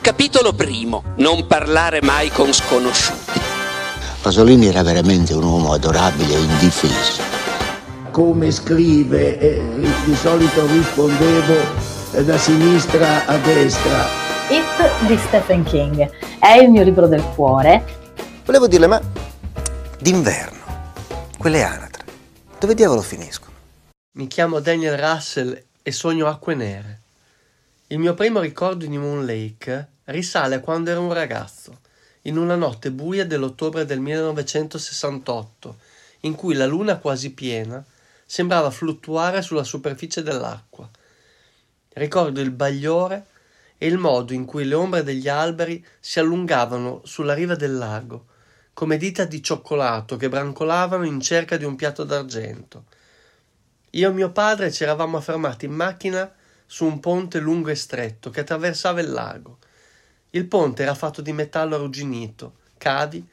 Capitolo primo. Non parlare mai con sconosciuti. Pasolini era veramente un uomo adorabile e indifeso. Come scrive, eh, di solito rispondevo eh, da sinistra a destra. It di Stephen King è il mio libro del cuore. Volevo dirle, ma d'inverno, quelle anatre, dove diavolo finiscono? Mi chiamo Daniel Russell e sogno acque nere. Il mio primo ricordo di Moon Lake risale a quando ero un ragazzo, in una notte buia dell'ottobre del 1968, in cui la luna quasi piena sembrava fluttuare sulla superficie dell'acqua. Ricordo il bagliore e il modo in cui le ombre degli alberi si allungavano sulla riva del lago, come dita di cioccolato che brancolavano in cerca di un piatto d'argento. Io e mio padre ci eravamo fermati in macchina su un ponte lungo e stretto che attraversava il lago. Il ponte era fatto di metallo arrugginito, cavi,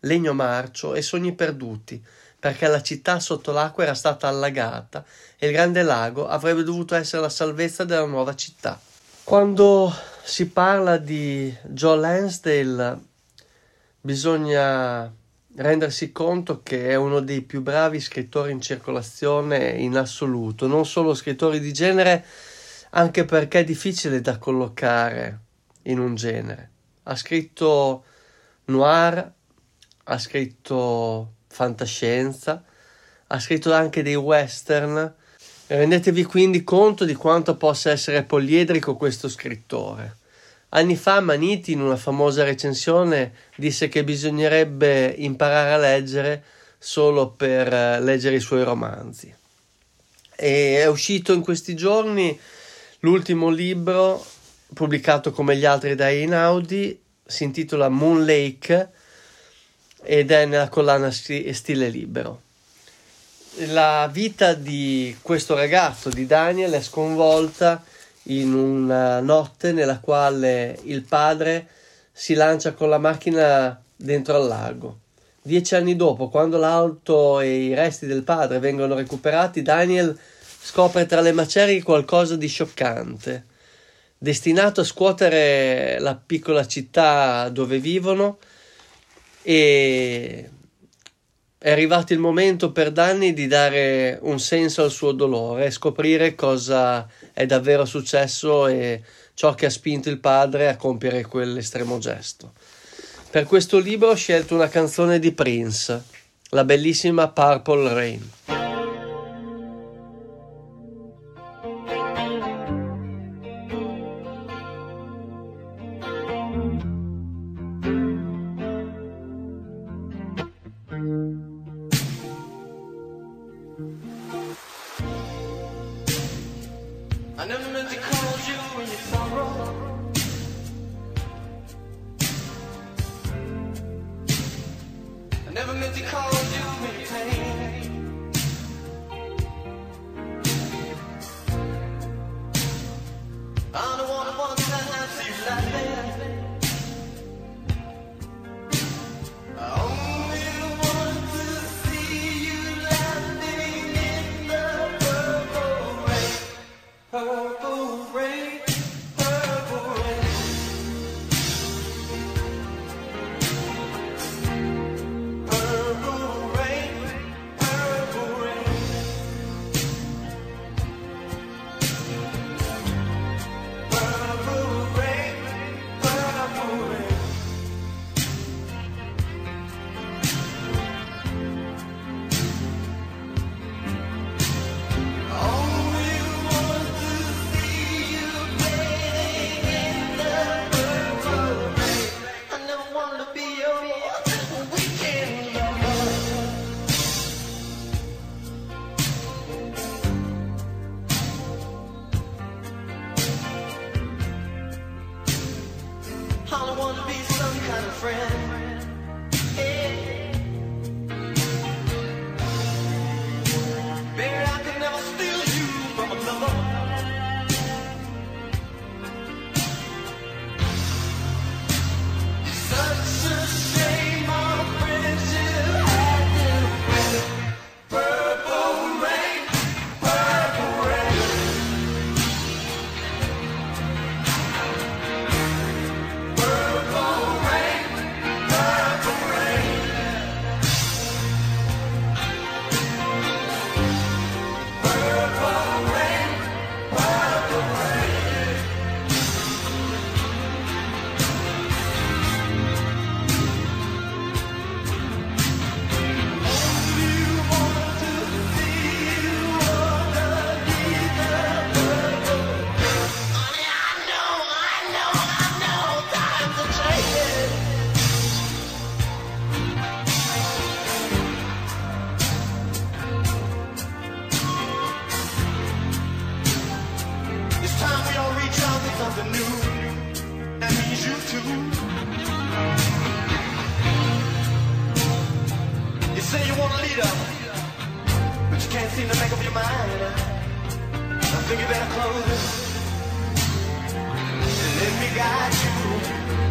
legno marcio e sogni perduti, perché la città sotto l'acqua era stata allagata e il grande lago avrebbe dovuto essere la salvezza della nuova città. Quando si parla di Joe Lansdale bisogna rendersi conto che è uno dei più bravi scrittori in circolazione in assoluto, non solo scrittori di genere, anche perché è difficile da collocare in un genere. Ha scritto noir, ha scritto fantascienza, ha scritto anche dei western. Rendetevi quindi conto di quanto possa essere poliedrico questo scrittore. Anni fa Maniti in una famosa recensione disse che bisognerebbe imparare a leggere solo per eh, leggere i suoi romanzi. E è uscito in questi giorni l'ultimo libro pubblicato come gli altri da Einaudi, si intitola Moon Lake ed è nella collana Stile Libero. La vita di questo ragazzo, di Daniel, è sconvolta in una notte nella quale il padre si lancia con la macchina dentro al lago. Dieci anni dopo, quando l'auto e i resti del padre vengono recuperati, Daniel scopre tra le macerie qualcosa di scioccante. Destinato a scuotere la piccola città dove vivono e è arrivato il momento per Danny di dare un senso al suo dolore e scoprire cosa è davvero successo e ciò che ha spinto il padre a compiere quell'estremo gesto. Per questo libro ho scelto una canzone di Prince, la bellissima Purple Rain. I never meant to call you in your sorrow. I never meant to call you. want to be some kind of friend. but you can't seem to make up your mind. I think you better close it and let me guide you.